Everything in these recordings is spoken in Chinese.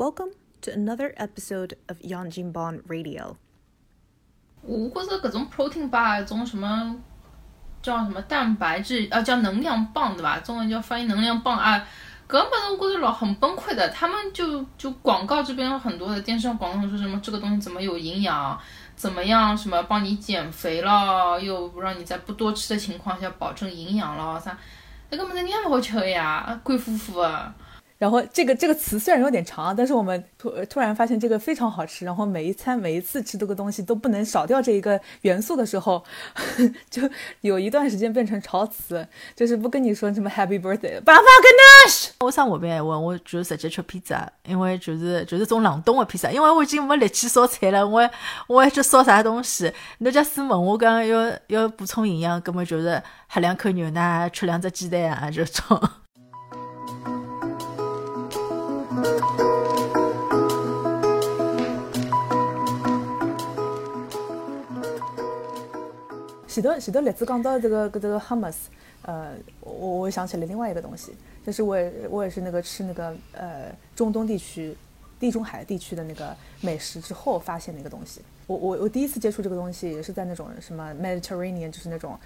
Welcome to another episode of Yan Jinbon Radio。我觉着搿种 protein bar，种什么叫什么蛋白质啊，叫能量棒对吧？中文叫翻译能量棒啊，搿种物事我觉着老很崩溃的。他们就就广告这边有很多的电视上广告说什么这个东西怎么有营养，怎么样什么帮你减肥了，又让你在不多吃的情况下保证营养了啥，那个物事人也勿好吃的呀，贵乎乎的。然后这个这个词虽然有点长，但是我们突突然发现这个非常好吃。然后每一餐每一次吃这个东西都不能少掉这一个元素的时候，就有一段时间变成潮词，就是不跟你说什么 Happy Birthday，爸爸跟 Nash。我生下边闲话，我就直接吃披萨，因为就是就是种冷冻的披萨，因为我已经没力气烧菜了，我我还去烧啥东西？那假使问我讲要要补充营养，根本就是喝两口牛奶，吃两只鸡蛋啊这种。前头前头例子讲到这个这个 hummus，呃，我我想起了另外一个东西，就是我也我也是那个吃那个呃中东地区、地中海地区的那个美食之后发现的一个东西。我我我第一次接触这个东西也是在那种什么 Mediterranean，就是那种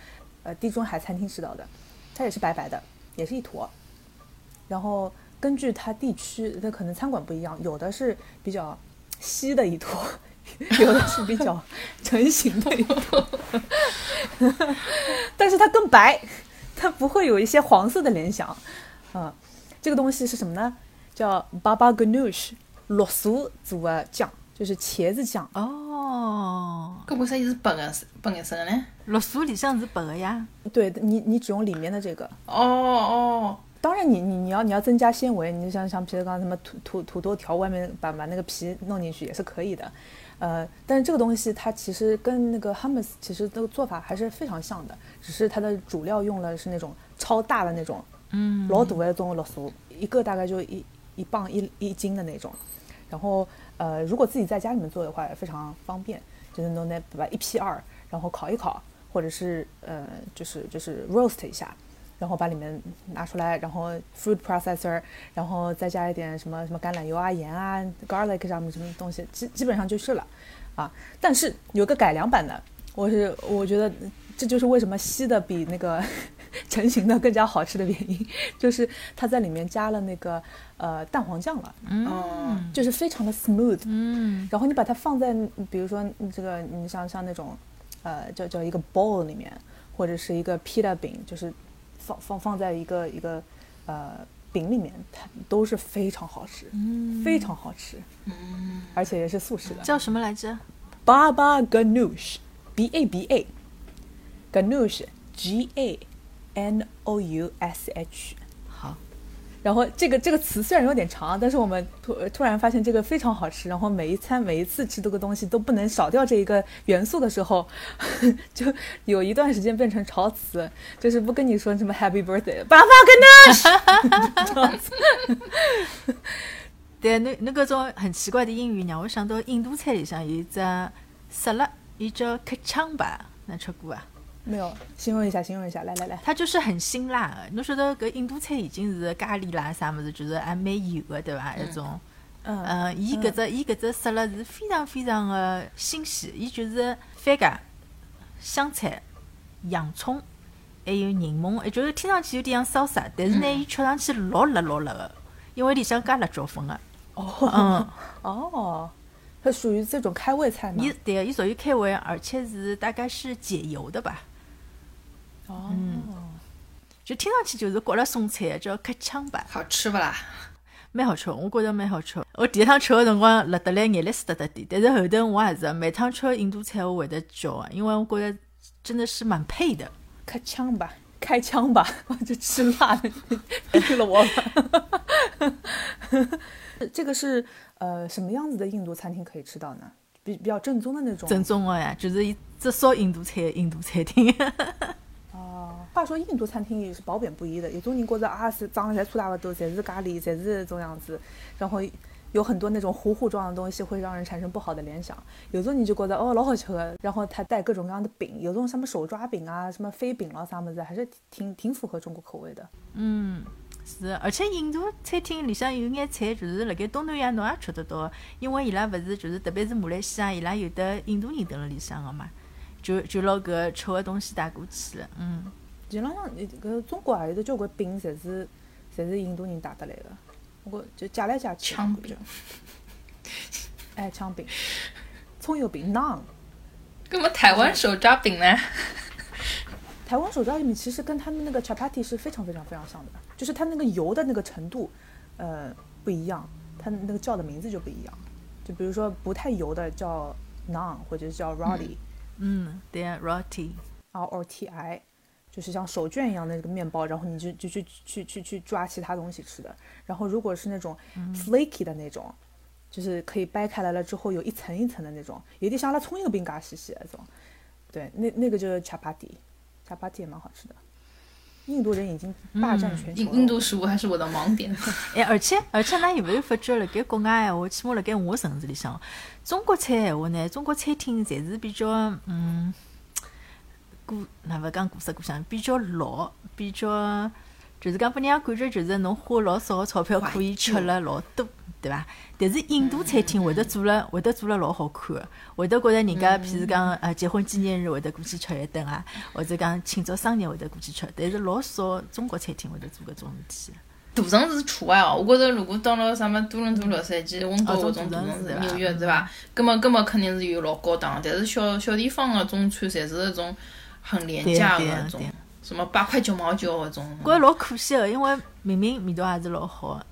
呃地中海餐厅吃到的，它也是白白的，也是一坨，然后根据它地区，它可能餐馆不一样，有的是比较稀的一坨。有的是比较成型的 但是它更白，它不会有一些黄色的联想。啊，这个东西是什么呢？叫 baba ganoush，绿素做的酱，就是茄子酱。哦，搿为啥伊是白的白颜色的呢？绿素里向是白的呀。对，你你只用里面的这个。哦哦。当然，你你你要你要增加纤维，你就像像比如刚什么土土土豆条外面把把那个皮弄进去也是可以的。呃，但是这个东西它其实跟那个 hummus 其实那个做法还是非常像的，只是它的主料用了是那种超大的那种，嗯，老大的那种绿素，一个大概就一一磅一一斤的那种。然后呃，如果自己在家里面做的话，也非常方便，就是弄那把一劈二，然后烤一烤，或者是呃，就是就是 roast 一下。然后把里面拿出来，然后 food processor，然后再加一点什么什么橄榄油啊、盐啊、garlic 什么什么东西，基基本上就是了，啊！但是有个改良版的，我是我觉得这就是为什么稀的比那个 成型的更加好吃的原因，就是它在里面加了那个呃蛋黄酱了，嗯，就是非常的 smooth，嗯，然后你把它放在比如说这个你像像那种呃叫叫一个 bowl 里面，或者是一个 pita 饼，就是。放放放在一个一个呃饼里面，它都是非常好吃，非常好吃，而且也是素食的。叫什么来着？Baba Ganoush，B A B A，Ganoush，G A N O U S H。然后这个这个词虽然有点长，但是我们突突然发现这个非常好吃。然后每一餐每一次吃这个东西都不能少掉这一个元素的时候，就有一段时间变成潮词，就是不跟你说什么 Happy Birthday，爸爸跟 Nash。对，那那个种很奇怪的英语让我想到印度菜里向有一只沙拉，伊叫克枪吧，能吃过啊？没有，形容一下，形容一下，来来来，它就是很辛辣的。侬晓得搿印度菜已经是咖喱啦啥物事，就是还蛮油的，对伐？一种，嗯，伊搿只伊搿只色拉是非常非常的新鲜，伊就是番茄、香菜、洋葱，还有柠檬，也就是听上去有点像烧杀，但是呢，伊吃上去老辣老辣的，因为里向加辣椒粉的。哦，嗯，哦。它属于这种开胃菜吗？伊对，伊属于开胃，而且是大概是解油的吧。哦，就听上去就是过了送菜，叫开腔吧。好吃不啦？蛮好吃，我觉着蛮好吃。我第一趟吃的辰光，辣得来眼泪水得得滴，但是后头我还是每趟吃印度菜我会得叫啊，因为我觉得真的是蛮配的。开枪吧，开枪吧，我就吃辣的，逼了我。这个是。呃，什么样子的印度餐厅可以吃到呢？比比较正宗的那种。正宗的呀，就是一只烧印度菜的印度餐厅。话说印度餐厅也是褒贬不一的，有种人觉着啊是长得侪差不多，侪是咖喱，侪是种样子，然后有很多那种糊糊状的东西会让人产生不好的联想。有种人就觉得哦老好吃的，然后它带各种各样的饼，有种什么手抓饼啊，什么飞饼啊啥么子，还是挺挺符合中国口味的。嗯。是，而且印度餐厅里向有眼菜，就是辣盖东南亚侬也吃得到，因为伊拉勿是就是特别是马来西亚，伊拉有的印度人蹲辣里向个嘛，就就拿搿吃个东西带过去了，嗯。基本上，搿中国也有的交关饼，侪是侪是印度人带得来个，我就借来借去。枪饼。哎，枪饼，葱油饼，naan。搿么台湾手抓饼呢？台湾手抓饼其实跟他们那个 chapati 是非常非常非常像的，就是它那个油的那个程度，呃，不一样，它那个叫的名字就不一样。就比如说不太油的叫 naan，或者是叫 roti。嗯，对，roti，r o t i，就是像手绢一样的那个面包，然后你就就去去去去抓其他东西吃的。然后如果是那种 flaky 的那种，就是可以掰开来了之后有一层一层的那种，有点像拉葱油饼嘎西西那种。对，那那个就是蒂也蛮好吃的，印度人已经霸占全球。印印度食物还是我的盲点。哎，而且而且，那有没有发觉了？盖国外闲话，起码辣盖我城市里向，中国菜闲话呢？中国餐厅侪是比较嗯，古，那勿讲古色古香，比较老，比较就是讲，拨人家感觉就是侬花老少个钞票可以吃了老多。对伐？但是印度餐厅会得做了，会得做了老好看个，会得觉着人家，譬如讲，呃，结婚纪念日会得过去吃一顿啊，或者讲庆祝生日会得过去吃。但是老少中国餐厅会得做搿种事体。大城市除外哦，我觉着如果到了什么多伦多、洛杉矶、温哥华种大城市，纽约对伐？搿么搿么肯定是有老高档，但是小小地方个中餐侪是那种很廉价的那种，什么八块九毛九那种。觉着老可惜的，因为明明味道还是老好的。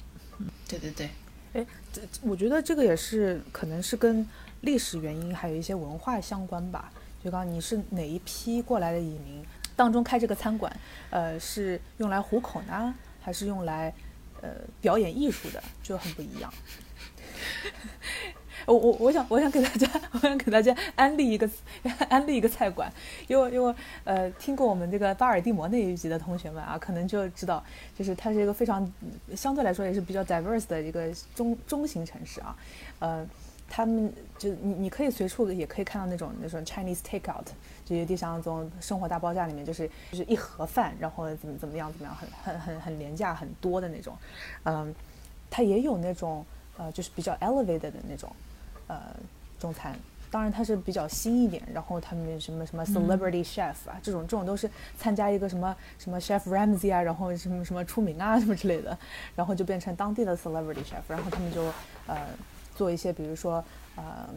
对对对。哎，这我觉得这个也是可能是跟历史原因，还有一些文化相关吧。就刚你是哪一批过来的移民，当中开这个餐馆，呃，是用来糊口呢，还是用来呃表演艺术的，就很不一样。我我我想我想给大家 我想给大家安利一个 安利一个菜馆，因为因为呃听过我们这个巴尔的摩那一集的同学们啊，可能就知道，就是它是一个非常相对来说也是比较 diverse 的一个中中型城市啊，呃，他们就你你可以随处也可以看到那种那种 Chinese takeout，就有点像那种生活大爆炸里面就是就是一盒饭，然后怎么怎么样怎么样，很很很很廉价很多的那种，嗯，它也有那种呃就是比较 elevated 的那种。呃，中餐，当然它是比较新一点，然后他们什么什么 celebrity chef 啊，这种这种都是参加一个什么什么 chef Ramsay 啊，然后什么什么出名啊什么之类的，然后就变成当地的 celebrity chef，然后他们就呃做一些，比如说呃，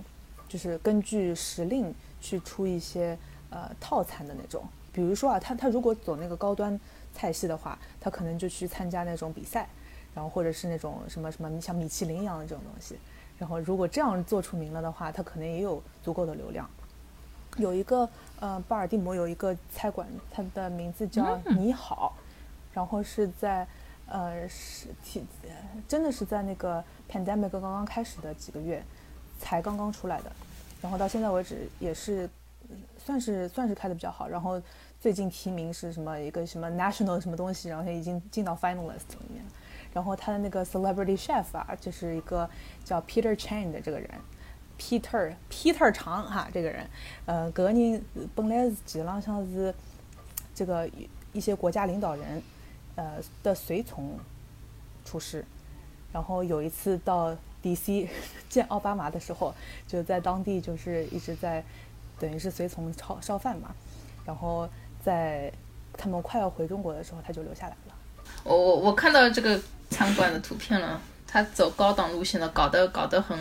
就是根据时令去出一些呃套餐的那种，比如说啊，他他如果走那个高端菜系的话，他可能就去参加那种比赛，然后或者是那种什么什么像米其林一样的这种东西。然后，如果这样做出名了的话，他可能也有足够的流量。有一个呃，巴尔的摩有一个菜馆，它的名字叫你好，然后是在呃是体真的是在那个 pandemic 刚刚开始的几个月才刚刚出来的，然后到现在为止也是算是算是开的比较好。然后最近提名是什么一个什么 national 什么东西，然后已经进到 finalist 里面。然后他的那个 celebrity chef 啊，就是一个叫 Peter Chan 的这个人，Peter Peter 长哈这个人，呃，搿个人本来是基本上像是这个一些国家领导人呃的随从厨师，然后有一次到 DC 见奥巴马的时候，就在当地就是一直在等于是随从烧烧饭嘛，然后在他们快要回中国的时候，他就留下来了。我我我看到这个。餐馆的图片了，他走高档路线的，搞得搞得很，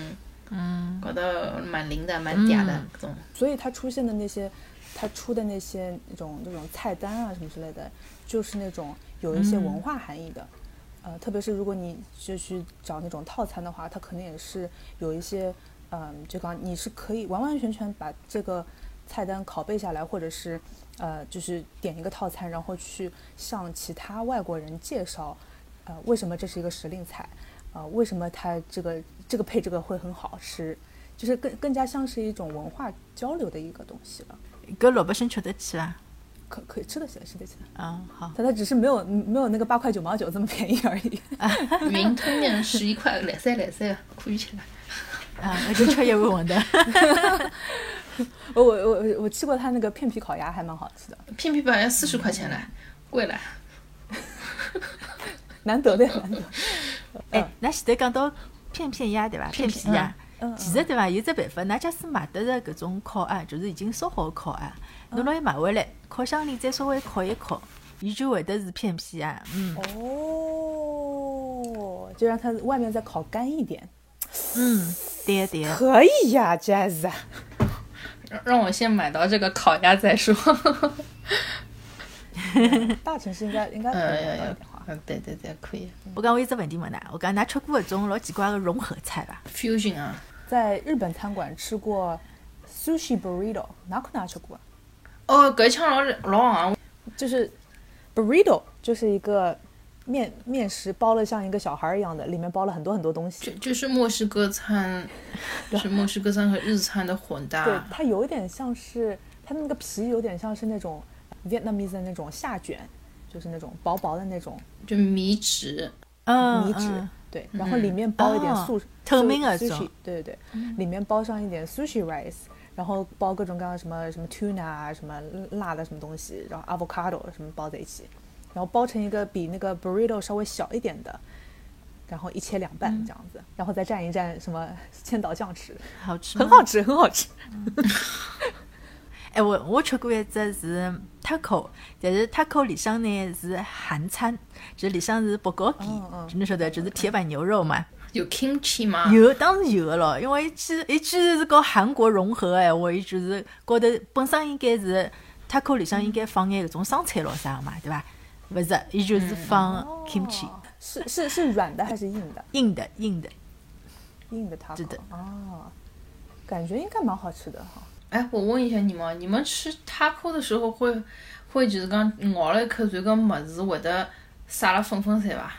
嗯，搞得蛮灵的，蛮嗲的这种。所以他出现的那些，他出的那些那种那种菜单啊什么之类的，就是那种有一些文化含义的。呃，特别是如果你就去找那种套餐的话，它可能也是有一些，嗯，就刚你是可以完完全全把这个菜单拷贝下来，或者是呃，就是点一个套餐，然后去向其他外国人介绍。呃，为什么这是一个时令菜？呃，为什么它这个这个配这个会很好吃？就是更更加像是一种文化交流的一个东西了。搿老百姓吃得起啊？可可以吃得起来，吃得起来。啊，好。但它只是没有没有那个八块九毛九这么便宜而已。云吞面十一块，来塞来塞，可以吃了。啊，我就吃一碗馄饨。我我我我吃过他那个片皮烤鸭，还蛮好吃的。片皮烤鸭四十块钱嘞，贵了。难得的难得。哎，那现在讲到片片鸭对伐？片片鸭，其实对伐？有只办法，那假使买得着搿种烤鸭，就是已经烧好烤鸭，侬拿伊买回来，烤箱里再稍微烤一烤，伊就会得是片皮鸭。嗯。哦，就让它外面再烤干一点。嗯，对对。可以呀，Jazz。让 让我先买到这个烤鸭再说。大城市应该应该可以买到一点哈。嗯，对对对，可以。我讲我有只问题问㑚，我讲㑚吃过一种老奇怪的融合菜伐？Fusion 啊，在日本餐馆吃过 sushi burrito，哪可哪吃过？哦，搿腔老老昂，就是 burrito，就是一个面面食包了像一个小孩一样的，里面包了很多很多东西。就就是墨西哥餐，是墨西哥餐和日餐的混搭。对，它有点像是它那个皮有点像是那种 Vietnamese 的那种下卷。就是那种薄薄的那种，就米纸，嗯，米纸，对，然后里面包一点素透明的对对，里面包上一点 sushi rice，然后包各种各样什么什么 tuna 啊，什么辣的什么东西，然后 avocado 什么包在一起，然后包成一个比那个 burrito 稍微小一点的，然后一切两半这样子，然后再蘸一蘸什么千岛酱吃，好吃，很好吃，很好吃。哎，我我吃过一只是 taco，但是 taco 里向呢是韩餐，就里向是 bulgogi，就你晓得，就是铁板牛肉嘛。有 kimchi 吗？有，当然有的咯。因为一记一记是跟韩国融合哎，我伊就是高头本身应该是 taco 里向应该放眼搿种生菜咯啥嘛，对伐？勿是，伊就是放 kimchi。是是是软的还是硬的？硬的，硬的，硬的 taco。是的。哦，感觉应该蛮好吃的哈。哎，我问一下你们，你们吃 taco 的时候会会就是讲咬了一口，这个么子会得撒了粉粉菜伐？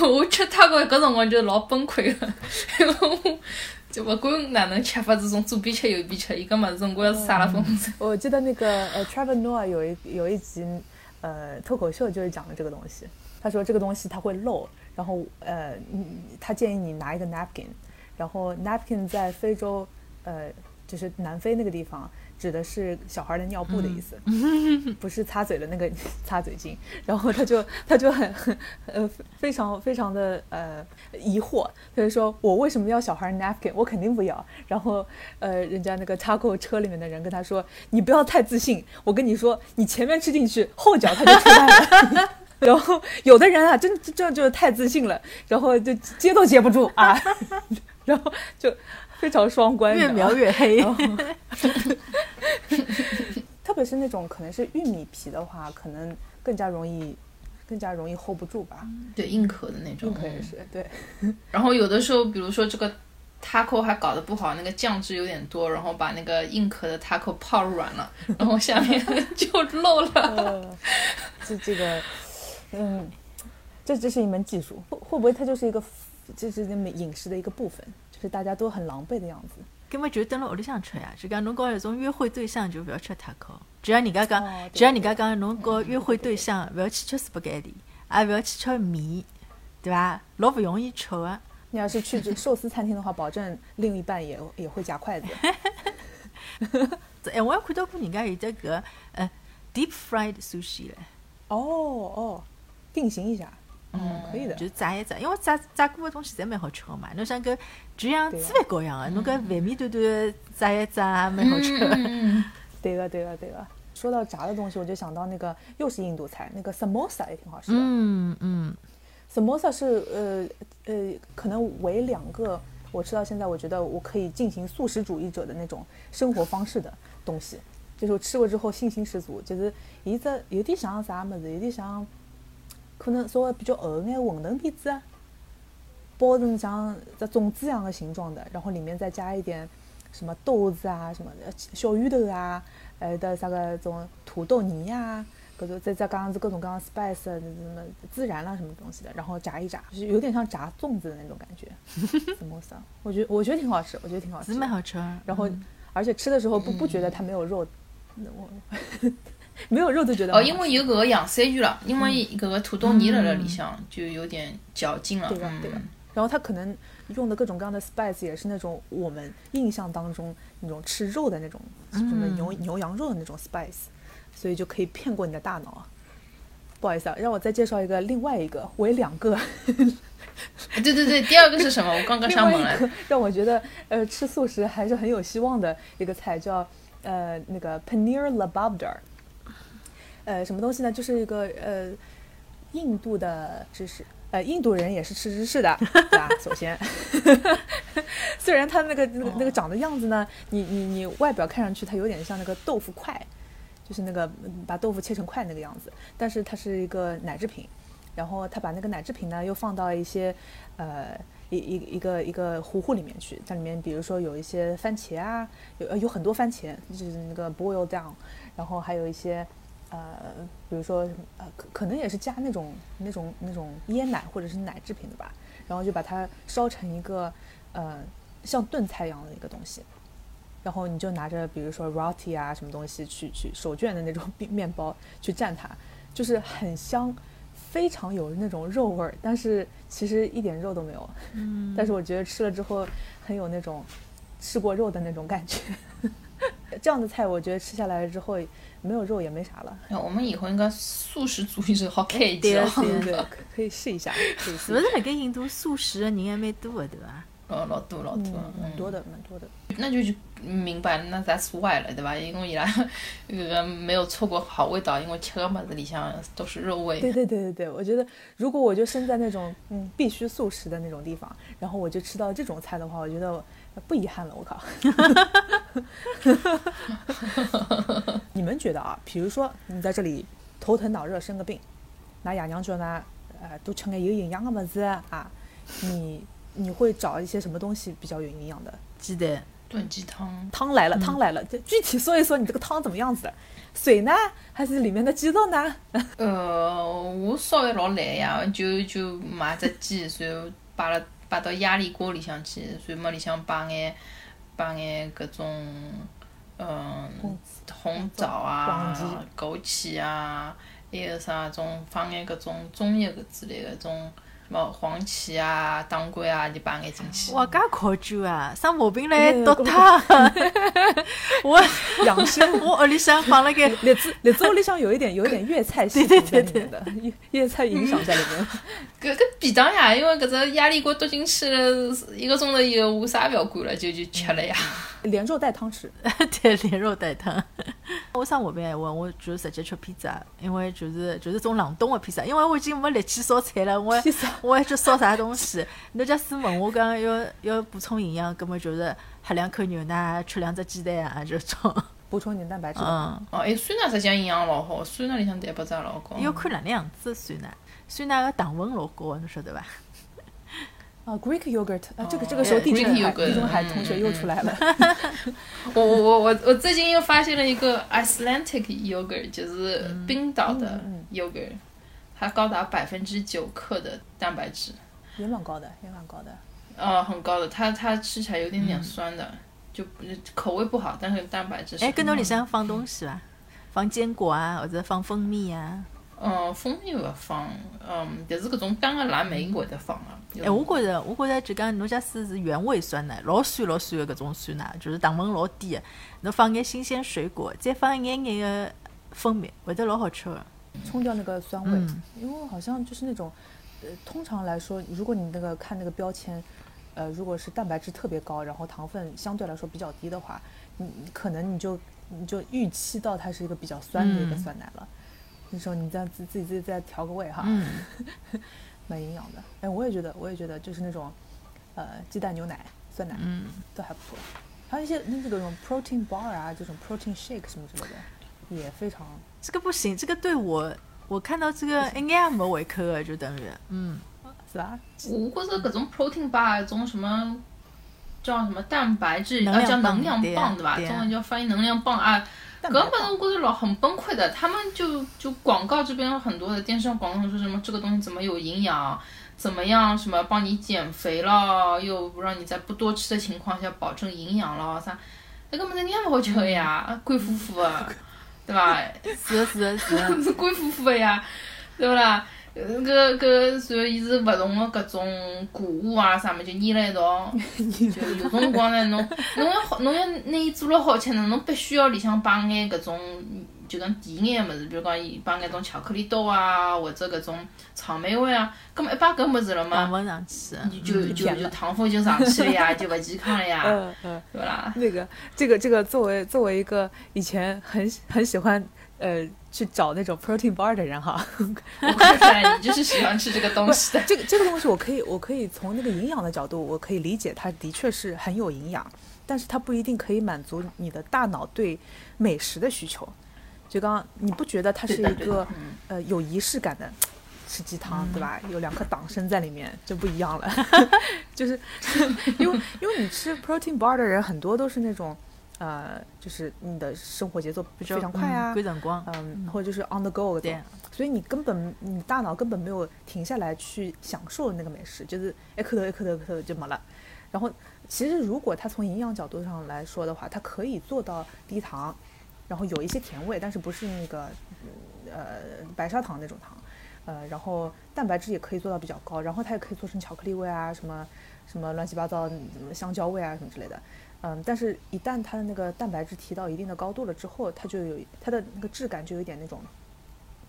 我吃 taco 搿辰光就老崩溃了，就勿管哪能吃法子，从左边吃右边吃，伊个么子总归要撒了粉粉菜。我记得那个呃 t r a v o r Noah 有一有一集呃脱口秀就是讲的这个东西，他说这个东西它会漏，然后呃他建议你拿一个 napkin，然后 napkin 在非洲呃。就是南非那个地方，指的是小孩的尿布的意思，不是擦嘴的那个 擦嘴巾。然后他就他就很很呃非常非常的呃疑惑，他就说我为什么要小孩 napkin？我肯定不要。然后呃人家那个 taco 车里面的人跟他说，你不要太自信，我跟你说，你前面吃进去，后脚他就出来了。然后有的人啊，真这就是太自信了，然后就接都接不住啊，然后就。非常双关，越描越黑。特别是那种可能是玉米皮的话，可能更加容易，更加容易 hold 不住吧。对，硬壳的那种。硬壳也是对。然后有的时候，比如说这个 taco 还搞得不好，那个酱汁有点多，然后把那个硬壳的 taco 泡软了，然后下面 就漏了。这这个，嗯，这这是一门技术，会会不会它就是一个，这是那么饮食的一个部分？就是大家都很狼狈的样子，根本就等了屋里向吃呀。就讲侬搞那种约会对象就不要吃塔可。只要人家讲，只要人家讲侬搞约会对象不要去吃 spaghetti，也不要去吃米，对吧？老不容易吃啊。你要是去寿司餐厅的话，保证另一半也也会夹筷子。哎，我也看到过人家有这个呃 deep fried sushi 嘞。哦哦，定型一下。嗯，可以的，就炸一炸，因为炸炸过的东西侪蛮好吃的嘛。侬想搿就像吃饭糕一样的，侬搿饭面端端炸一炸，蛮好吃。对个，对个，对个。说到炸的东西，我就想到那个又是印度菜，那个 samosa 也挺好吃的。嗯嗯，samosa 是呃呃，可能为两个我吃到现在，我觉得我可以进行素食主义者的那种生活方式的东西，就是我吃过之后信心十足，就是一只有点像啥么子，有点像。可能稍微比较厚眼馄饨皮子，包成像这粽子一样的形状的，然后里面再加一点什么豆子啊，什么小芋头啊，呃的啥个种土豆泥啊，各种再再加上子各种各样 spice 什么孜然啦什么东西的，然后炸一炸，就是有点像炸粽子的那种感觉。怎么色？我觉得我觉得挺好吃，我觉得挺好吃，蛮好吃。然后而且吃的时候不不觉得它没有肉，我。没有肉都觉得哦，因为有搿个洋山芋了，因为搿个土豆泥辣辣里向就有点嚼劲了，对吧？对吧？然后它可能用的各种各样的 spice 也是那种我们印象当中那种吃肉的那种什么牛牛羊肉的那种 spice，所以就可以骗过你的大脑。不好意思啊，让我再介绍一个另外一个，为两个。对对对，第二个是什么？我刚刚 想问了。让我觉得呃吃素食还是很有希望的一个菜，叫呃那个 paneer lababdar。呃，什么东西呢？就是一个呃印度的芝士。呃，印度人也是吃芝士的，对吧？首先，虽然它那个那个那个长的样子呢，你你你外表看上去它有点像那个豆腐块，就是那个把豆腐切成块那个样子，但是它是一个奶制品。然后他把那个奶制品呢，又放到一些，呃，一一一个一个糊糊里面去。它里面比如说有一些番茄啊，有有很多番茄，就是那个 boil down。然后还有一些，呃，比如说呃，可可能也是加那种那种那种椰奶或者是奶制品的吧。然后就把它烧成一个，呃，像炖菜一样的一个东西。然后你就拿着比如说 roti 啊什么东西去去手卷的那种面面包去蘸它，就是很香。非常有那种肉味儿，但是其实一点肉都没有。嗯，但是我觉得吃了之后很有那种吃过肉的那种感觉。这样的菜，我觉得吃下来之后没有肉也没啥了。我们以后应该素食主义者好开一对对对，可以试一下。是不是那个印度素食的人还蛮多的，对吧？哦，老多老多，蛮多的，蛮多的。那就就明白了，那咱除外了，对吧？因为伊拉这个没有错过好味道，因为吃个么子里向都是肉味。对对对对对，我觉得如果我就生在那种嗯必须素食的那种地方，然后我就吃到这种菜的话，我觉得不遗憾了。我靠！你们觉得啊？比如说你在这里头疼脑热生个病，那爷娘叫呢，呃，多吃点有营养的么子啊，你。你会找一些什么东西比较有营养的？鸡蛋炖鸡汤，汤来了，汤来了。就具体说一说你这个汤怎么样子的？水呢？还是里面的鸡肉呢？呃，我烧的老懒呀，就就买只鸡，然后摆了摆到压力锅里向去，然后么里向摆眼摆眼各种嗯红枣啊、枸杞啊，还有啥种放眼各种中药的之类的种。什么黄芪啊、当归啊，就摆眼进去。哇，介考究啊！生毛病来毒汤。我养生，我屋里向放了个栗子，栗子屋里向有一点有一点粤菜系统在里面的粤粤菜影响在里面。搿搿便当呀，因为搿只压力锅丢进去了一个钟头以后，我啥也覅管了，就就吃了呀。连肉带汤吃，对，连肉带汤。我生毛病闲话，我就直接吃披萨，因为就是就是种冷冻的披萨，因为我已经没力气烧菜了，我 我还去烧啥东西？那假使问我讲要要补充营养，根本就是喝两口牛奶，吃两只鸡蛋啊这种。补充点蛋白质。嗯。哦，哎，酸奶实际上营养老好，酸奶里向蛋白质也老高。要看哪能样子酸奶，酸奶个糖分老高，侬晓得伐？啊，Greek yogurt，啊，这个这个时候地中海地中海同学又出来了。我我我我我最近又发现了一个 Icelandic yogurt，就是冰岛的 yogurt，它高达百分之九克的蛋白质，也蛮高的，也蛮高的。啊，很高的，它它吃起来有点点酸的，就口味不好，但是蛋白质。哎，更多里向放东西吧？放坚果啊，或者放蜂蜜啊？嗯，蜂蜜勿放，嗯，但是搿种干个蓝莓会得放啊。哎，我觉着，我觉着就讲，侬假使是原味酸奶，老酸老酸的搿种酸奶，就是糖分老低的，侬放眼新鲜水果，再放一眼眼的蜂蜜，会得老好吃的，冲掉那个酸味。因为好像就是那种，呃，通常来说，如果你那个看那个标签，呃，如果是蛋白质特别高，然后糖分相对来说比较低的话，你可能你就你就预期到它是一个比较酸的一个酸奶了。那时候你再自自己自己再调个味哈，嗯 蛮营养的。哎，我也觉得，我也觉得就是那种，呃，鸡蛋牛奶酸奶，嗯，都还不错。还有一些那这种 protein bar 啊，这种 protein shake 什么之类的，也非常。这个不行，这个对我，我看到这个应该没胃口的，就等于，嗯，是吧？我觉着各种 protein bar，种什么叫什么蛋白质，啊，叫能量棒对吧？中文叫翻译能量棒啊。搿么子我觉得老很崩溃的，他们就就广告这边很多的电视上广告说什么这个东西怎么有营养，怎么样什么帮你减肥了，又不让你在不多吃的情况下保证营养了啥，那个么子你也勿好吃的呀，贵乎乎的，对吧？是是是，是 贵乎乎的呀，对不啦？搿搿，然后伊是勿同的搿种谷物啊，啥物事就捏辣一道，就有辰光呢，侬侬要好，侬要拿伊做了好吃呢，侬必须要里向摆眼搿种就讲甜眼个物事，比如讲伊摆眼种巧克力豆啊，或者搿种草莓味啊，葛末一摆搿物事了嘛，糖分上去，就就就就糖分就上去了呀，就勿健康了呀，嗯嗯，对伐啦？那个这个这个作为作为一个以前很很喜欢呃去找那种 protein bar 的人哈，我看出来你就是喜欢吃这个东西的。这个这个东西我可以我可以从那个营养的角度，我可以理解它的确是很有营养，但是它不一定可以满足你的大脑对美食的需求。就刚刚你不觉得它是一个呃有仪式感的吃鸡汤，对吧？有两颗党参在里面就不一样了，就是 因为因为你吃 protein bar 的人很多都是那种呃，就是你的生活节奏非常快啊嗯，或者就是 on the go 对的，所以你根本你大脑根本没有停下来去享受那个美食，就是一颗头一颗头一颗头就没了。然后其实如果它从营养角度上来说的话，它可以做到低糖，然后有一些甜味，但是不是那个嗯呃白砂糖那种糖，呃，然后蛋白质也可以做到比较高，然后它也可以做成巧克力味啊，什么什么乱七八糟，什么香蕉味啊什么之类的。嗯，但是一旦它的那个蛋白质提到一定的高度了之后，它就有它的那个质感就有点那种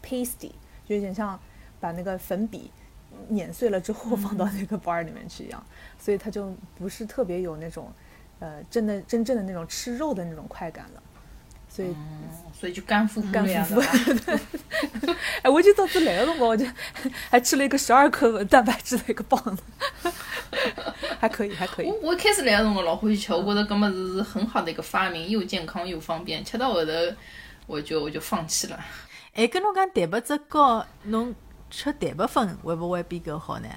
pasty，就有点像把那个粉笔碾碎了之后放到那个 bar 里面去一样，所以它就不是特别有那种呃真的真正的那种吃肉的那种快感了。所以，所以就干乎乎干了呀，乎乎对吧？哎，我就到这来的辰光，我就 还吃了一个十二克蛋白质的一个棒子，还可以，还可以我。我一开始来的辰光老欢喜吃，我觉得搿么子是很好的一个发明，又健康又方便。吃到后头，我就我就放弃了。哎，跟侬讲蛋白质高，侬吃蛋白粉会不会比搿好呢？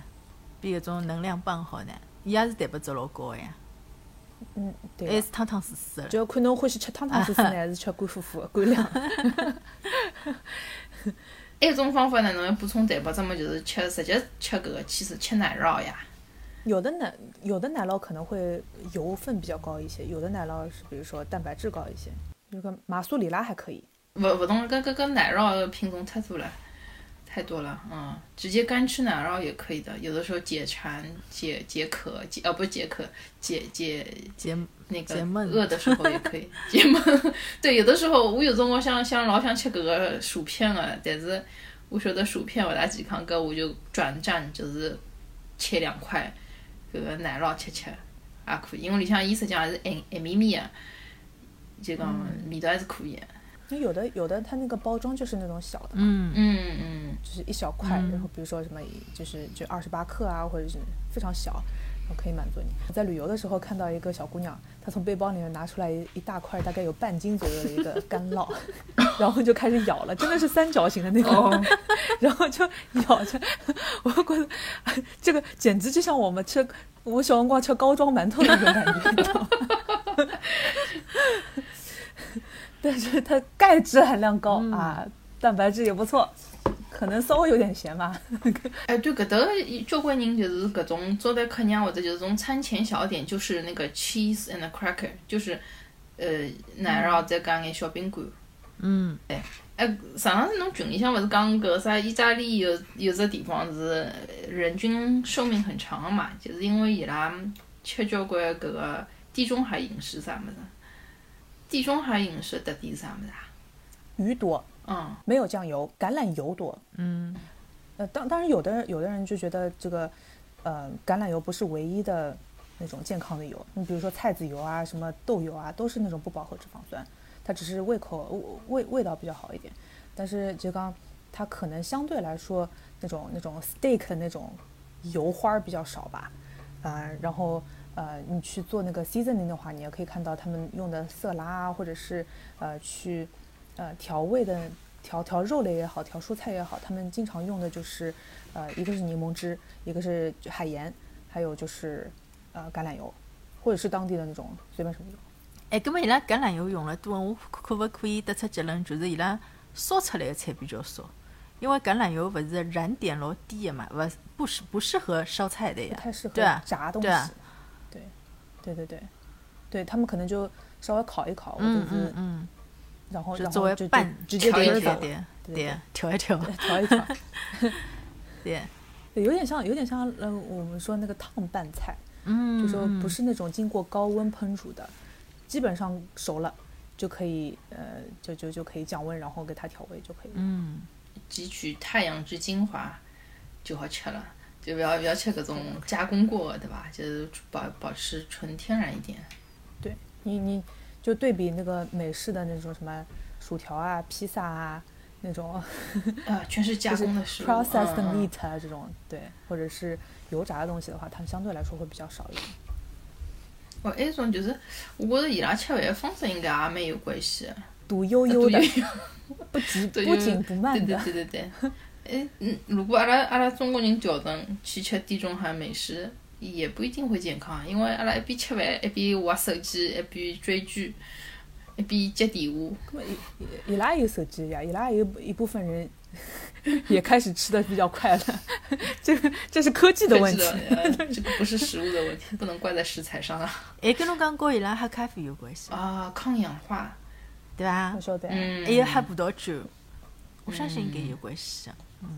比搿种能量棒好呢？伊也是蛋白质老高个呀，嗯，对还。是汤汤水水的。就要看侬欢喜吃汤汤水水呢，还是吃干乎乎的干粮。还有一种方法呢，侬要补充蛋白质嘛，就是吃直接吃搿个其实吃奶酪呀。有的奶有的奶酪可能会油分比较高一些，有的奶酪是比如说蛋白质高一些。那个马苏里拉还可以，勿勿同，搿搿搿奶酪的品种太多了，太多了，嗯，直接干吃奶酪也可以的，有的时候解馋、解解渴、解呃不是解渴，解解解那个饿的时候也可以解闷。对，有的时候我有辰光想想老想吃搿个薯片个，但是我晓得薯片勿大健康，搿我就转战就是切两块搿个奶酪吃吃也可以，因为里向伊实际上还是一一咪咪个，就讲味道还是可以的。那有的有的它那个包装就是那种小的，嗯，嗯嗯，就是一小块，然后比如说什么就是就二十八克啊，或者是非常小，然后可以满足你。我在旅游的时候看到一个小姑娘，她从背包里面拿出来一一大块，大概有半斤左右的一个干酪，然后就开始咬了，真的是三角形的那种，然后就咬着，我觉得哎这个简直就像我们吃我小黄瓜吃高装馒头的那种感觉，你知道吗？但是它钙质含量高、啊，蛋白质也不错，可能稍微有点咸吧。哎，对，搿搭交关人就是搿种招待客人或者就是这种餐前小点，就是那个 cheese and cracker，就是呃奶酪再加眼小饼干。嗯，哎，上趟子侬群里向勿是讲搿啥意大利有有只地方是人均寿命很长的嘛，就是因为伊拉吃交关搿个地中海饮食啥物事。地中海饮食的特点是啥么子啊？鱼多，嗯，没有酱油，橄榄油多。嗯，呃，当当然有的有的人就觉得这个，呃，橄榄油不是唯一的那种健康的油。你比如说菜籽油啊，什么豆油啊，都是那种不饱和脂肪酸，它只是胃口味味道比较好一点。但是就刚它可能相对来说那种那种 steak 的那种油花儿比较少吧，呃，然后呃，你去做那个 seasoning 的话，你也可以看到他们用的色拉啊，或者是呃去呃调味的调调肉类也好，调蔬菜也好，他们经常用的就是呃一个是柠檬汁，一个是海盐，还有就是呃橄榄油，或者是当地的那种随便什么油。哎，葛末伊拉橄榄油用了多，我可勿可以得出结论，就是伊拉烧出来的菜比较少，因为橄榄油勿是燃点老低的嘛，勿不适不适合烧菜的呀，不太适合炸东西。对啊对，对对对，对他们可能就稍微烤一烤，或者嗯是、嗯嗯，然后就作然后就拌直接调一调丢走，对对对，调一调，调一调，对，有点像有点像呃我们说那个烫拌菜，嗯，就说不嗯是那种经过高温烹煮的，基本上熟了，就可以呃就就就可以降温，然后给它调味就可以。嗯，汲取太阳之精华就好吃了，就不要不要吃搿种加工过的，对吧？就是保保持纯天然一点。对你你就对比那个美式的那种什么薯条啊、披萨啊那种 啊，全是加工的食物。processed meat 啊这种，对，或者是油炸的东西的话，它们相对来说会比较少一点。哦，还有一种就是，我觉着伊拉吃饭的方式应该也蛮有关系的。堵悠悠的，不急 对不紧不慢对对的，对对对。哎，嗯，如果阿拉阿拉中国人调整去吃地中海美食，也不一定会健康，因为阿拉一边吃饭，一边玩手机，一边追剧，一边接电话。伊拉也有手机呀，伊拉也有一部分人 也开始吃的比较快了，这个这是科技的问题。的呃，这个不是食物的问题，不能怪在食材上啊。还跟侬讲跟伊拉喝咖啡有关系，啊，抗氧化，对伐我？晓得，嗯，还有喝葡萄酒，我相信应该有关系的。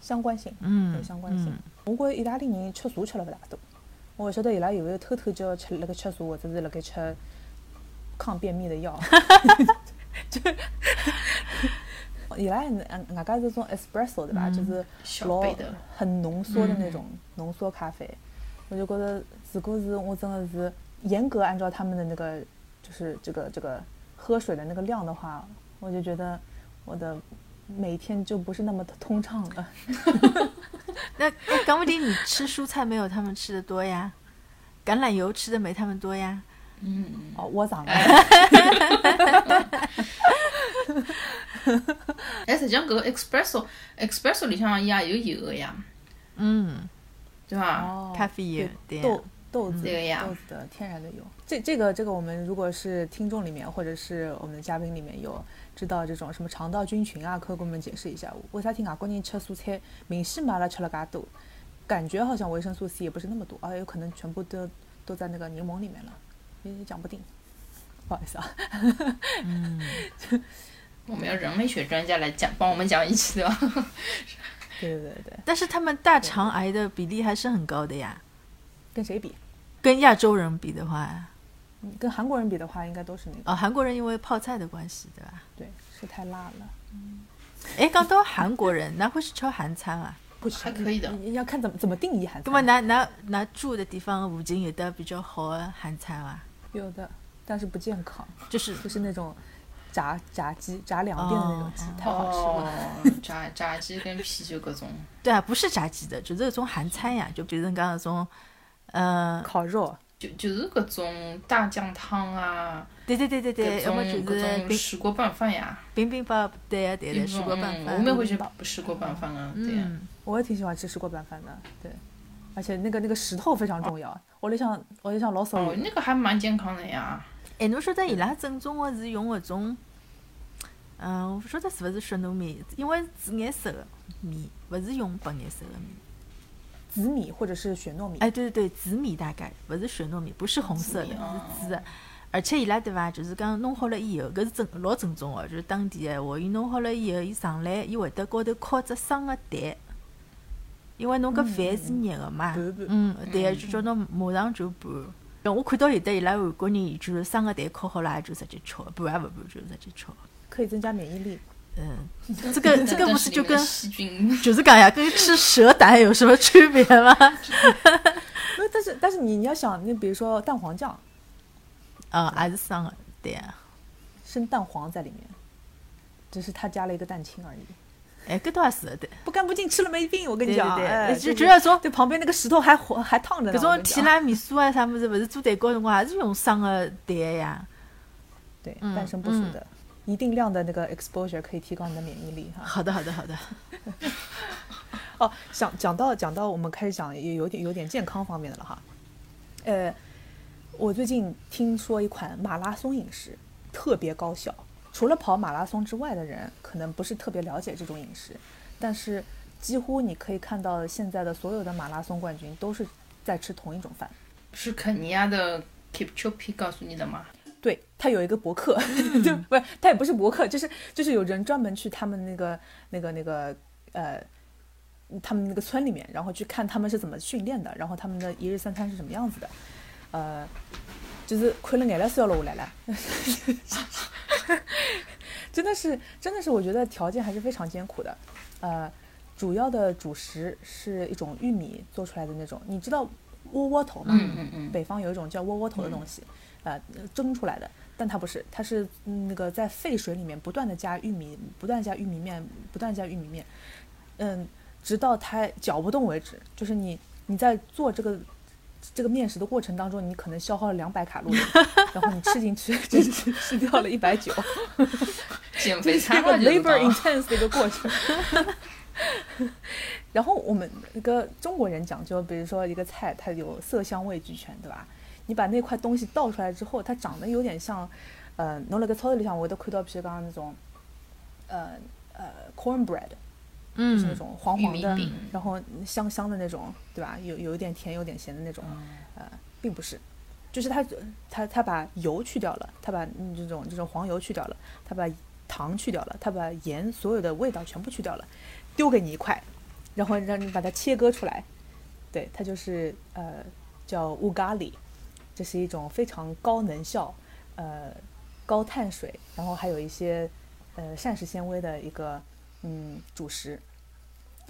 相关性嗯，有相关性嗯。我觉意大利人吃茶吃了勿大多，我勿晓得伊拉有没有偷偷叫吃辣盖吃茶，或者是辣盖吃抗便秘的药。就伊拉外外加这种 espresso 对吧？嗯就是老小杯的，很浓缩的那种浓缩咖啡，我就觉得如果是我真的是严格按照他们的那个就是这个这个喝水的那个量的话，我就觉得我的每天就不是那么的通畅了。那那讲不定你吃蔬菜没有他们吃的多呀，橄榄油吃的没他们多呀。嗯，哦，我长了。哎，实际上搿个 espresso espresso 里向也有油的呀，嗯，对吧？哦，咖啡油对豆豆子这个呀豆子的天然的油。这这个这个，我们如果是听众里面或者是我们的嘉宾里面有知道这种什么肠道菌群啊，可以给我们解释一下，为啥听外国人吃蔬菜明显嘛阿拉吃了嘎多，感觉好像维生素 C 也不是那么多，啊，有可能全部都都在那个柠檬里面了，也 讲不定。不好意思啊，我们要人类学专家来讲，帮我们讲一期，对吧？对对对对，但是他们大肠癌的比例还是很高的呀，跟谁比？跟亚洲人比的话，嗯跟韩国人比的话，应该都是那个，哦，韩国人因为泡菜的关系，对吧？对，是太辣了，哎，讲到韩国人，那会是吃韩餐啊？不吃还可以的要看怎么怎么定义韩那么餐，那那那住的地方附近有的比较好的韩餐啊？有的，但是不健康。就是 就是那种炸炸鸡炸两遍的那种鸡，哦太好吃了。哦，炸炸鸡跟啤酒各种，对啊，不是炸鸡的，就是那种韩餐呀，就比如讲那种，呃，烤肉，就就是搿种大酱汤啊，对对对对对，要么就是冰种石锅拌饭呀，冰冰包，对呀对的，石锅拌饭。嗯我们也会去石锅拌饭啊，对呀。嗯，我也挺喜欢吃石锅拌饭的，对，而且那个那个石头非常重要。我里向我里向老哦手，那个还蛮健康的呀。哎，侬晓得伊拉正宗的是用搿种，嗯，我不晓得是勿是雪糯米，因为紫颜色的米，勿是用白颜色的米。紫米或者是雪糯米，哎，对对对，紫米大概勿是雪糯米，不是红色的，是紫的。而且伊拉对伐，就是讲弄好了以后，搿是正老正宗哦，就是当地闲话，伊弄好了以后，伊上来，伊会得高头敲只生个蛋，因为侬搿饭是热个嘛，嗯，对，就叫侬马上就拌。我看到有的伊拉韩国人就是生个蛋敲好了，也就直接吃，拌也勿拌就直接吃。可以增加免疫力。嗯，这个 这个但不是就跟细菌就是讲呀，跟吃蛇胆有什么区别吗？没有，但是但是你你要想，你比如说蛋黄酱，啊，还是生的对啊。生蛋黄在里面，只是它加了一个蛋清而已。哎，搿倒也是的，对。不干不净吃了没病，我跟你讲，对对哎，就就就那种对旁边那个石头还火还烫着呢。搿种提拉米苏啊啥物事，勿是做蛋糕辰光还是用生的蛋呀。对嗯半生不熟的，一定量的那个 exposure 可以提高你的免疫力哈。好的，好的，好的。哦，想讲到讲到我们开始讲也有点有点健康方面的了哈。呃，我最近听说一款马拉松饮食特别高效，除了跑马拉松之外的人可能不是特别了解这种饮食，但是几乎你可以看到现在的所有的马拉松冠军都是在吃同一种饭。是肯尼亚的 Kipchoge 告诉你的吗？对他有一个博客，就不是他也不是博客，就是就是有人专门去他们那个那个那个呃，他们那个村里面，然后去看他们是怎么训练的，然后他们的一日三餐是什么样子的，呃，就是看了眼泪是要落下来了。真的是真的是，我觉得条件还是非常艰苦的。呃，主要的主食是一种玉米做出来的那种，你知道窝窝头吗？嗯嗯嗯，北方有一种叫窝窝头的东西，呃，蒸出来的，但它不是，它是那个在沸水里面不断的加玉米，不断加玉米面，不断加玉米面，嗯，直到它搅不动为止。就是你你在做这个这个面食的过程当中，你可能消耗了两百卡路里，然后你吃进去就是吃掉了一百九，减肥一个餐嘛，就是 labor intense 的一个过程。然后我们那个中国人讲究，比如说一个菜，它有色香味俱全，对吧？你把那块东西倒出来之后，它长得有点像，呃，侬辣盖超市里向我会得看到，譬如讲那种，呃呃，cornbread，就是那嗯，种黄黄的然后香香的那种，对吧？有有一点甜，有点咸的那种，呃，并不是，就是它它它把油去掉了，它把嗯这种这种黄油去掉了，它把糖去掉了，它把盐所有的味道全部去掉了，丢给你一块，然后让你把它切割出来，对，它就是呃叫乌咖喱，这是一种非常高能效，呃高碳水，然后还有一些呃膳食纤维的一个嗯主食。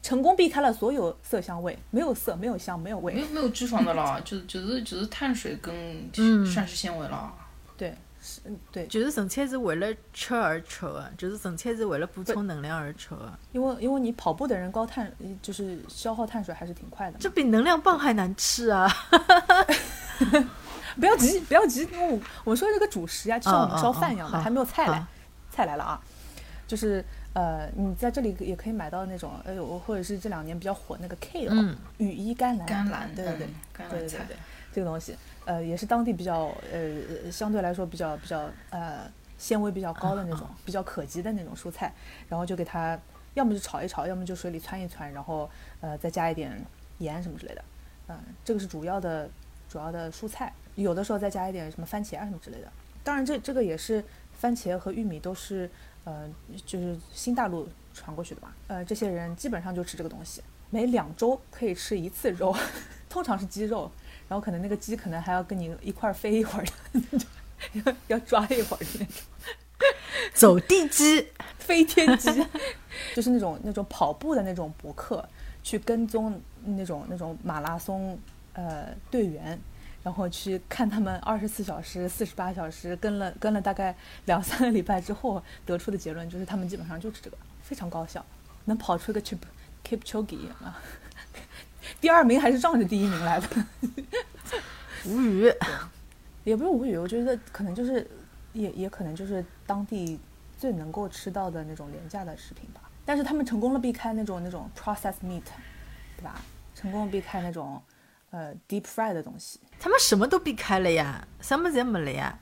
成功避开了所有色香味，没有色，没有香，没有味没。有没有脂肪的啦，就就是就是碳水跟嗯膳食纤维啦。对，是，嗯，对，就是纯粹是为了吃而吃的，就是纯粹是为了补充能量而吃的。因为因为你跑步的人高碳，就是消耗碳水还是挺快的。这比能量棒还难吃啊！不要急，不要急，因为我我说这个主食呀，就像我们烧饭一样的，还没有菜来，菜来了啊，就是呃，你在这里也可以买到那种，呃，有或者是这两年比较火那个 kale，、嗯羽衣甘蓝，甘蓝，对对对嗯，甘对对对蓝菜，这个东西，呃，也是当地比较呃相对来说比较比较呃纤维比较高的那种，嗯。比较可及的那种蔬菜，然后就给它要么就炒一炒，要么就水里汆一汆，然后呃再加一点盐什么之类的，嗯、这个是主要的主要的蔬菜，有的时候再加一点什么番茄啊什么之类的。当然这这个也是番茄和玉米都是呃就是新大陆传过去的嘛，呃这些人基本上就吃这个东西，每两周可以吃一次肉，通常是鸡肉，然后可能那个鸡可能还要跟你一块儿飞一会儿的，要 要抓一会儿的那种 走地鸡，飞天鸡，就是那种那种跑步的那种博客，去跟踪那种那种马拉松呃队员，然后去看他们二十四小时、四十八小时跟了跟了大概两三个礼拜之后得出的结论，就是他们基本上就是这个，非常高效，能跑出一个 Kip keep chogi 啊，第二名还是仗着第一名来的。无语。也不是无语，我觉得可能就是，也也可能就是当地最能够吃到的那种廉价的食品吧。但是他们成功了避开那种那种 processed meat，对吧？成功的避开那种呃 deep fry 的东西，他们什么都避开了呀，什么侪没了呀。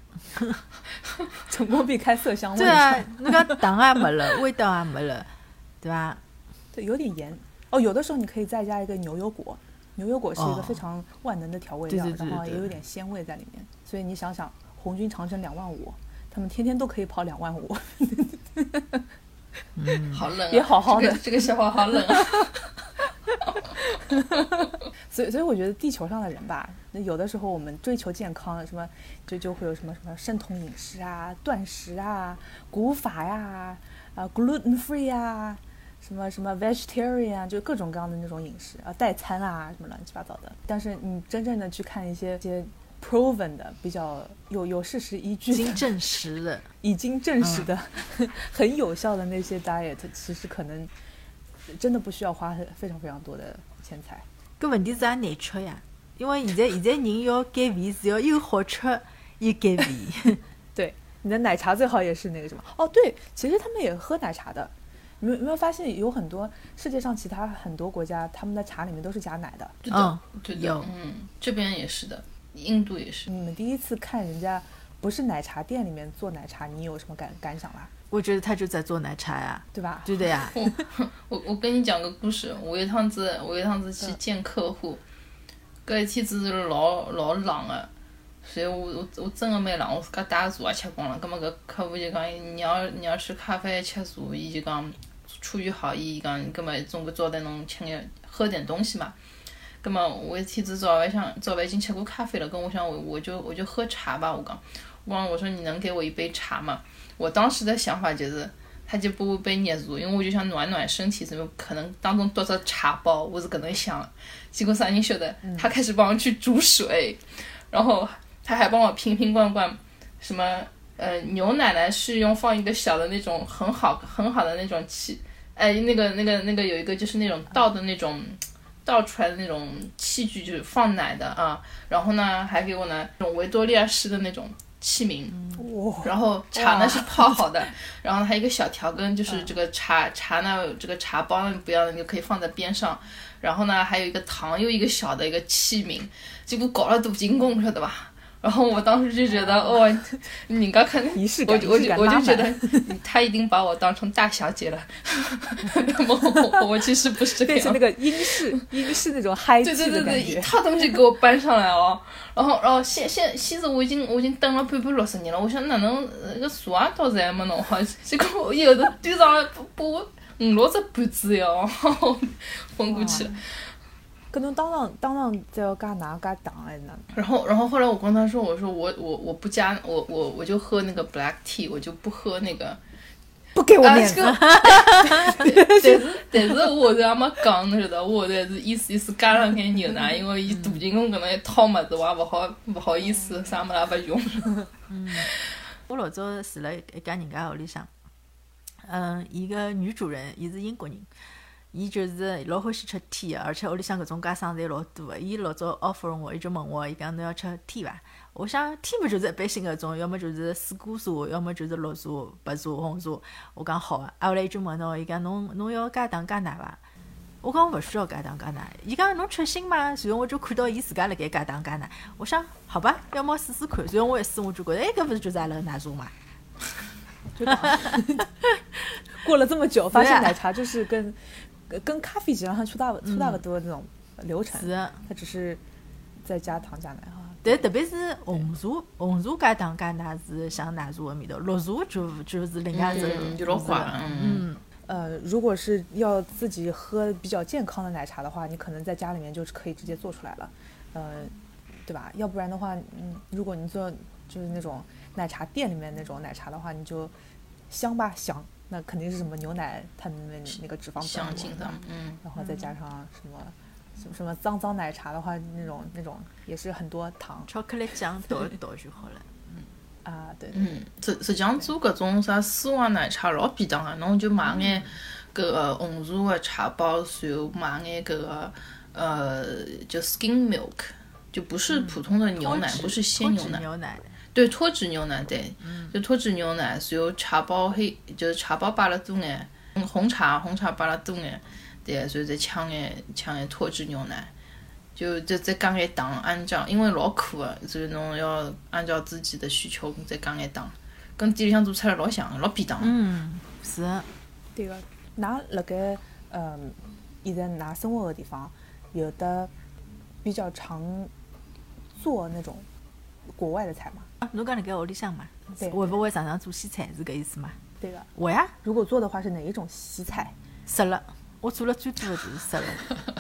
成功避开色香味。对啊，那个糖也没了，味道也没了，对吧？对，有点盐。哦，有的时候你可以再加一个牛油果，牛油果是一个哦非常万能的调味料，对对对然后也有点鲜味在里面。所以你想想，红军长征两万五，他们天天都可以跑两万五，好冷啊！也好好的这个这个笑话好冷啊！所以，所以我觉得地球上的人吧，那有的时候我们追求健康，什么就就会有什么什么生酮饮食啊、断食啊、古法呀、啊、gluten free 啊，什么什么 vegetarian 啊，就各种各样的那种饮食啊，代餐啊，什么乱七八糟的。但是你真正的去看一些一些 proven 的、比较有有事实依据已、经证实的，已经证实的、很有效的那些 diet，其实可能真的不需要花非常非常多的钱财。搿问题是也难吃呀。因为现在现在人要减肥是要又好吃又减肥。对，你的奶茶最好也是那个什么哦，对，其实他们也喝奶茶的。你们有没有发现有很多世界上其他很多国家，他们的茶里面都是加奶的？对的嗯，对的有，嗯，这边也是的，印度也是。你们第一次看人家不是奶茶店里面做奶茶，你有什么感感想啦？我觉得他就在做奶茶呀，对吧？对的呀。我我跟你讲个故事，我一趟子我一趟子去见客户，搿一天子是老老冷个，所以我我我真的蛮冷，我自家带茶也吃光了。葛末搿客户就讲，你要你要吃咖啡吃茶，伊就讲出于好意，伊讲葛末总归招待侬吃眼喝点东西嘛。葛么我一天子早饭想早饭已经吃过咖啡了，跟我想我我就我就喝茶吧，我讲，我讲我说你能给我一杯茶吗？我当时的想法就是，他就不会被热住，因为我就想暖暖身体，怎么可能当中多少茶包，我是搿能想。结果啥人晓得，他开始帮我去煮水，然后他还帮我瓶瓶罐罐，什么呃牛奶呢是用放一个小的那种很好很好的那种器，哎那个那个那个有一个就是那种倒的那种。倒出来的那种器具就是放奶的啊，然后呢还给我呢那种维多利亚式的那种器皿，哇，然后茶呢是泡好的，然后还有一个小调羹，就是这个茶茶呢，这个茶包呢不要，你就可以放在边上。然后呢，还有一个糖，又一个小的一个器皿，结果搞了大金工，晓得吧？然后我当时就觉得，哦，你刚看，仪式感，我我就仪式感我就觉得他已经把我当成大小姐了。我我其实不是这个样子变成那。个英式英式那种嗨对气对对对，一。套东西给我搬上来哦，然后然后现现现在我已经我已经等了半半六十年了，我想哪能那个茶啊到现在还没弄好，结果我有的端上把我五六只盘子哟，昏过去了。搿侬当场当场再要加奶加糖还是哪能？然后然后后来我跟他说，我说我我我不加我我我就喝那个 black tea，我就不喝那个。不给我啊，面子，这个，但是但是我后头也没讲，侬晓得，我后头还是意思意思加上点牛奶，因为伊镀金工搿能一套么子，我也不好勿好意思，啥物事也不用。我老早住了一家人家屋里向，嗯，一个女主人，伊是英国人，伊就是老欢喜吃 tea，而且屋里向搿种家生侪老多个。伊老早 offer 我，伊就问我，伊讲侬要吃 tea 伐？我想 tea 嘛就是一般性搿种，要么就是水果茶，要么就是绿茶、白茶、红茶。我讲好啊，后来伊就问侬，伊讲侬侬要加糖加奶伐？我讲我勿需要加糖加奶，伊讲侬吃新嘛，然后我就看到伊自家辣盖加糖加奶，我想好吧，要么试试看，然后我一试我就觉着，哎，搿勿是就是阿拉个奶茶嘛？就 过了这么久，发现奶茶就是跟跟跟咖啡基本上出大出大不多的那种流程，是。的，它只是再加糖加奶哈。但特别是红茶，红茶加糖加奶是像奶茶的味道，绿茶就就是另外一只嗯，就老故事了滑，嗯，嗯，呃，如果是要自己喝比较健康的奶茶的话，你可能在家里面就是可以直接做出来了，呃，对吧？要不然的话，嗯，如果你做就是那种奶茶店里面那种奶茶的话，你就香吧香，那肯定是什么牛奶，它们那个脂肪比较多相近的，嗯，然后再加上什么什么什么脏脏奶茶的话，那种那种也是很多糖。巧克力酱倒一倒就好了。嗯。啊，对对。嗯，实实际上做搿种啥丝袜奶茶老便当个，侬就买眼搿个红茶个茶包，然后买眼搿个呃就 skim milk，就不是普通的牛奶，不是鲜牛奶，牛奶，对，脱脂牛奶，对，就脱脂牛奶，然后茶包黑，就是茶包摆了多眼，嗯红茶红茶摆了多眼，对，所以再抢眼抢眼脱脂牛奶，就再再加眼糖，按照因为老苦的，所以侬要按照自己的需求再加眼糖，跟店里向做出来老像的，老便当的。嗯，是的，对个。㑚辣盖嗯，现在㑚生活的地方有的比较常做那种国外的菜嘛？啊侬讲辣盖屋里向嘛，对会不会常常做西餐？是搿意思嘛？对个。会啊，如果做的话是哪一种西菜？杀了。我做了最多的就是杀了，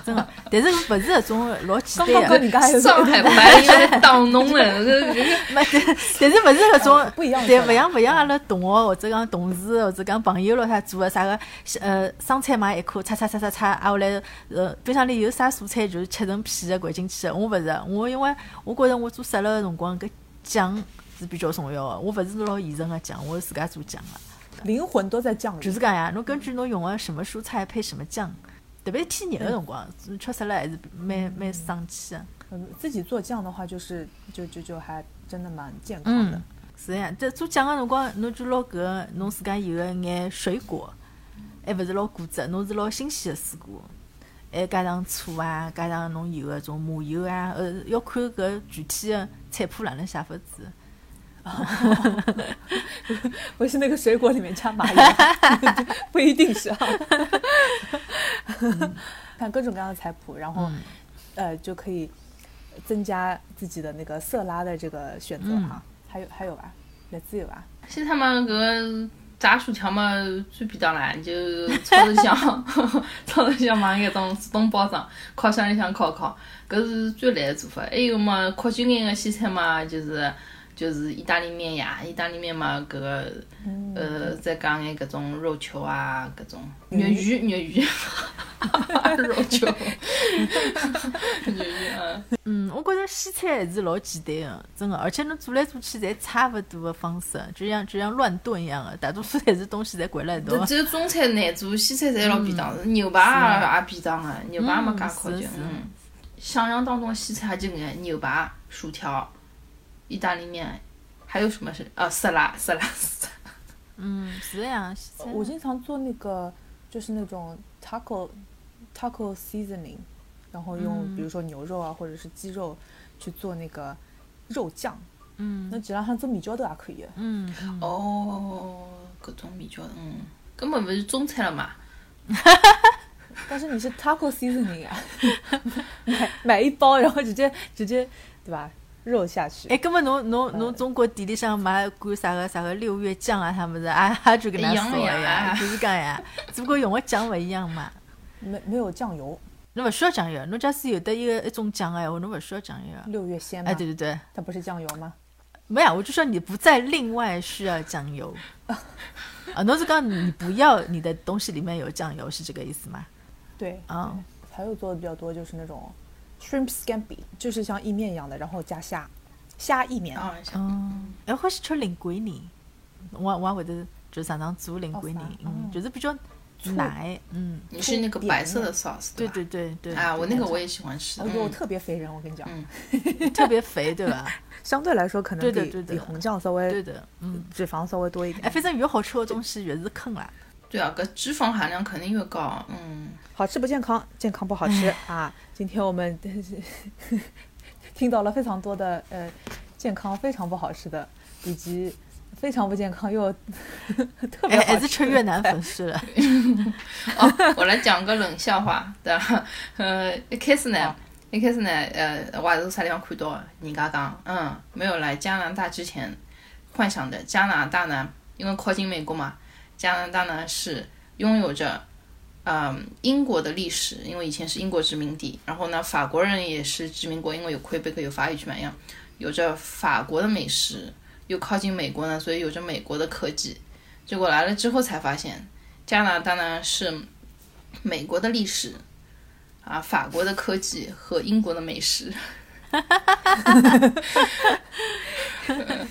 真的。但是勿是搿种老简刚刚单的，跟人家上海打侬了，没，但但是勿是搿种不一样的对，菜勿像勿像阿拉同学或者讲同事或者讲朋友咯，他做个啥个呃生菜嘛一颗，擦擦擦擦擦，啊后来呃冰箱里有啥蔬菜就是切成片的掼进去的。我勿是，我因为我觉着我做沙拉个辰光搿酱是比较重要个，我勿是老现成个酱，我是自家做酱个。灵魂都在酱里。就是讲呀，侬根据侬用个什么蔬菜配什么酱，特别天热个辰光，吃沙拉还是蛮蛮爽气个。嗯，自己做酱的话，就是就就就还真的蛮健康的。嗯，是呀，这做酱个辰光，侬就拿搿个侬自家有个眼水果，还勿是老果汁，侬是老新鲜个水果，还加上醋啊，加上侬有个种麻油啊，呃，要看搿具体个菜谱哪能写法子。不是那个水果里面加麻油，不一定是啊。看各种各样的菜谱，然后、嗯呃就可以增加自己的那个色拉的这个选择哈。还有还有吧，来自由吧。现在嘛，搿个炸薯条嘛，最比较难，就超市里向超市里向买搿种自动包装，烤箱里向烤烤，搿是最难的做法。还有嘛，扩军眼的西餐嘛，就是就是意大利面呀，意大利面嘛，搿个呃，再讲眼搿种肉球啊，搿种肉鱼肉鱼，肉球，肉鱼啊。嗯，我觉着西餐还是老简单的，真的，而且侬做来做去侪差勿多的方式，就像就像乱炖一样的，大多数侪是东西侪掼辣一道。只有中餐难做，西餐侪老便当，牛排也便当个，牛排没介考究。嗯，想象当中西餐就眼牛排、薯条。意大利面，还有什么是啊？色拉色拉丝。嗯，是呀。我经常做那个，就是那种 taco taco seasoning，然后用比如说牛肉啊，或者是鸡肉去做那个肉酱。嗯。那基本上做米椒都还可以。嗯。哦，各种米椒，嗯，根本不是中餐了嘛。但是你是 taco seasoning 啊，买买一包，然后直接直接，对吧？肉下去。哎，根本侬侬侬中国地里向买管啥个啥个六月酱啊，他们是啊，就跟他说呀，就是讲呀，只不过用的酱勿一样嘛。没没有酱油，侬勿需要酱油。侬假使有的一个一种酱哎，我侬勿需要酱油。六月鲜吗？哎，对对对，它不是酱油吗？没有，我就说你不再另外需要酱油。啊，侬是讲你不要你的东西里面有酱油，是这个意思吗？对，嗯，还有做的比较多就是那种。Shrimp scampi 就是像意面一样的，然后加虾，虾意面。哦，哎，我是吃零桂泥，我我会得就常常做零桂泥，嗯，就是比较奶，嗯。你是那个白色的 sauce 对对对对。啊，我那个我也喜欢吃。哎呦，特别肥人，我跟你讲，特别肥，对吧？相对来说，可能比比红酱稍微对的，嗯，脂肪稍微多一点。哎，反正越好吃的东西越是坑啦。对啊，搿脂肪含量肯定越高，嗯。好吃不健康，健康不好吃啊！今天我们 听到了非常多的呃，健康非常不好吃的，以及非常不健康又 特别还是吃越南粉丝了。哦，我来讲个冷笑话，对吧？呃，一开始呢，一开始呢，呃，我还是啥地方看到人家讲，嗯，没有来加拿大之前幻想的加拿大呢，因为靠近美国嘛，加拿大呢是拥有着。嗯，英国的历史，因为以前是英国殖民地，然后呢，法国人也是殖民国，因为有魁北克有法语区嘛，一样，有着法国的美食，又靠近美国呢，所以有着美国的科技。结果来了之后才发现，加拿大呢是美国的历史，啊，法国的科技和英国的美食。哈哈哈哈哈哈哈！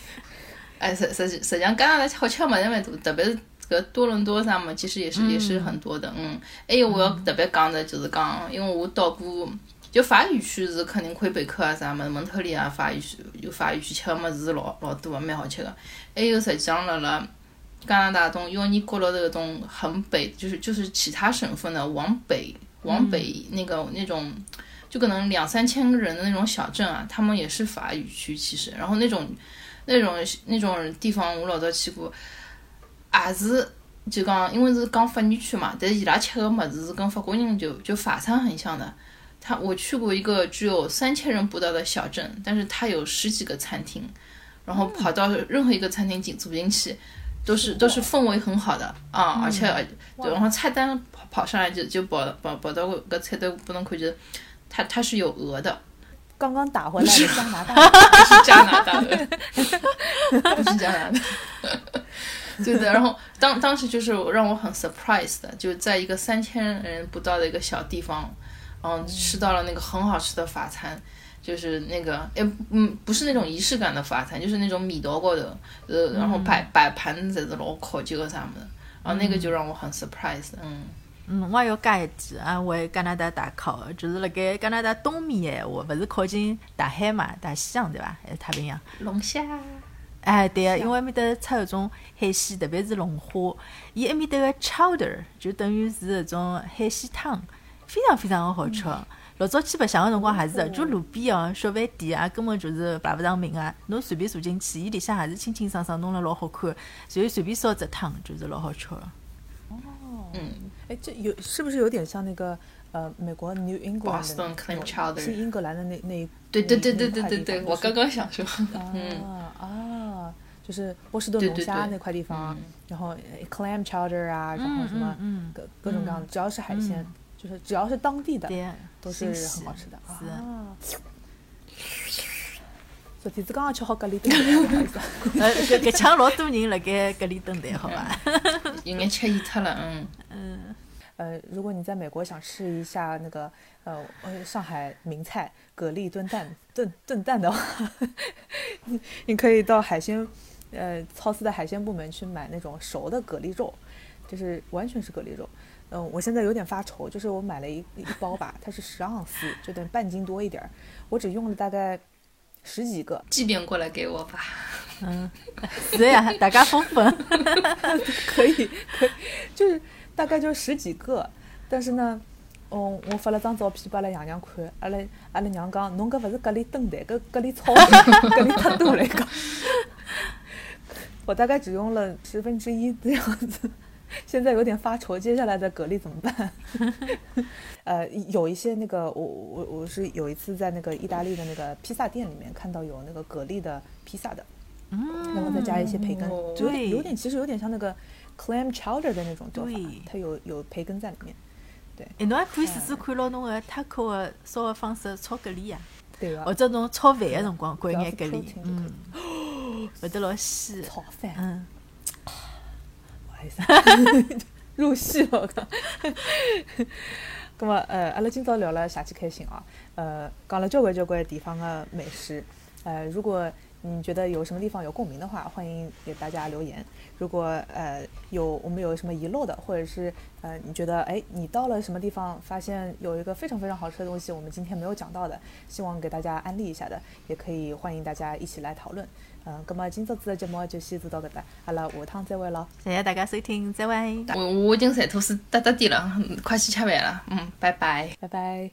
哎，实实际实际上加拿大好吃么子蛮多，特别是。个多伦多啥么，其实也是也是很多的，嗯。还有我要特别讲的，就是讲，因为我到过，就法语区是肯定魁北克啊啥么，蒙特利尔法语区有法语区吃的么子老老多，蛮好吃的。还有实际上辣辣加拿大东，因为你过了这种很北，就是就是其他省份的往北往北那个那种，就可能两三千个人的那种小镇啊，他们也是法语区其实。然后那种那种那种地方，我老早去过。也是，就讲，因为是讲法语区嘛，但是伊拉吃的么子是跟法国人就就法餐很像的。他我去过一个只有三千人不到的小镇，但是它有十几个餐厅，然后跑到任何一个餐厅进走进去，都是都是氛围很好的啊，而且对然后菜单跑跑上来就就跑跑跑到个菜单不能看就，它它是有鹅的。刚刚打回来的 加拿大，不是加拿大的，不是加拿大。对的，然后当当时就是让我很 surprise 的，就在一个三千人不到的一个小地方，然后吃到了那个很好吃的法餐，就是那个，哎，嗯，不是那种仪式感的法餐，就是那种米道高的，呃，然后摆摆盘子的老考究的啥么的，然后那个就让我很 surprise，嗯嗯，我也要加一句啊，为加拿大打 call，就是辣盖加拿大东面诶，话勿是靠近大海嘛，大西洋对伐？还是太平洋？龙虾。哎，对个，因为埃面搭出搿种海鲜，特别是龙虾，伊埃面搭个 chowder 就等于是搿种海鲜汤，非常非常个好吃。老早去白相个辰光还是，就路边哦小饭店啊，根本就是排勿上名啊。侬随便坐进去，伊里向还是清清爽爽，弄了老好看，随后随便烧只汤，就是老好吃。哦，嗯，哎，这有是不是有点像那个？呃，美国 New England 新英格兰的那那对对对对对对对，我刚刚想说，嗯。啊，就是波士顿龙虾那块地方，然后 clam chowder 啊，然后什么各各种各样的，只要是海鲜，就是只要是当地的，都是很好吃的。啊。昨天子刚刚吃好格里顿，呃，搿搿抢老多人辣盖格里顿的，好吧？应该吃腻脱了，嗯。嗯。呃，如果你在美国想吃一下那个呃呃上海名菜蛤蜊炖蛋炖炖蛋的话，你你可以到海鲜呃超市的海鲜部门去买那种熟的蛤蜊肉，就是完全是蛤蜊肉。嗯，我现在有点发愁，就是我买了一一包吧，它是十盎司，就等于半斤多一点儿，我只用了大概十几个，寄点过来给我吧。嗯，是呀，大家分分，可以可以，就是。大概就十几个，但是呢，嗯，我发了张照片拨阿拉爷娘看，阿拉阿拉娘讲，侬搿勿是蛤蜊炖蛋，搿蛤蜊炒蛤蜊太多了讲。我大概只用了十分之一这样子，现在有点发愁，接下来的蛤蜊怎么办？呃，有一些那个，我我我是有一次在那个意大利的那个披萨店里面看到有那个蛤蜊的披萨的，嗯，然后再加一些培根，有点有点其实有点像那个。clam chowder 的那种做法，它有有培根在里面。对，哎，侬还可以试试看，牢侬个 taco 的烧的方式炒蛤蜊呀。对或者侬炒饭的辰光灌眼蛤蜊，嗯，会得老细。炒饭，嗯，不好意思，入戏了。咁 么，呃，阿拉今朝聊了下期开心啊，呃，讲了交关交关地方的美食，呃，如果。你觉得有什么地方有共鸣的话，欢迎给大家留言。如果呃有我们有什么遗漏的，或者是呃你觉得哎你到了什么地方发现有一个非常非常好吃的东西，我们今天没有讲到的，希望给大家安利一下的，也可以欢迎大家一起来讨论。嗯今朝子个节目就先做到搿搭阿拉下趟再会咯。谢谢大家收听再会。我我已经馋吐司哒哒滴了快去吃饭了嗯拜拜。拜拜。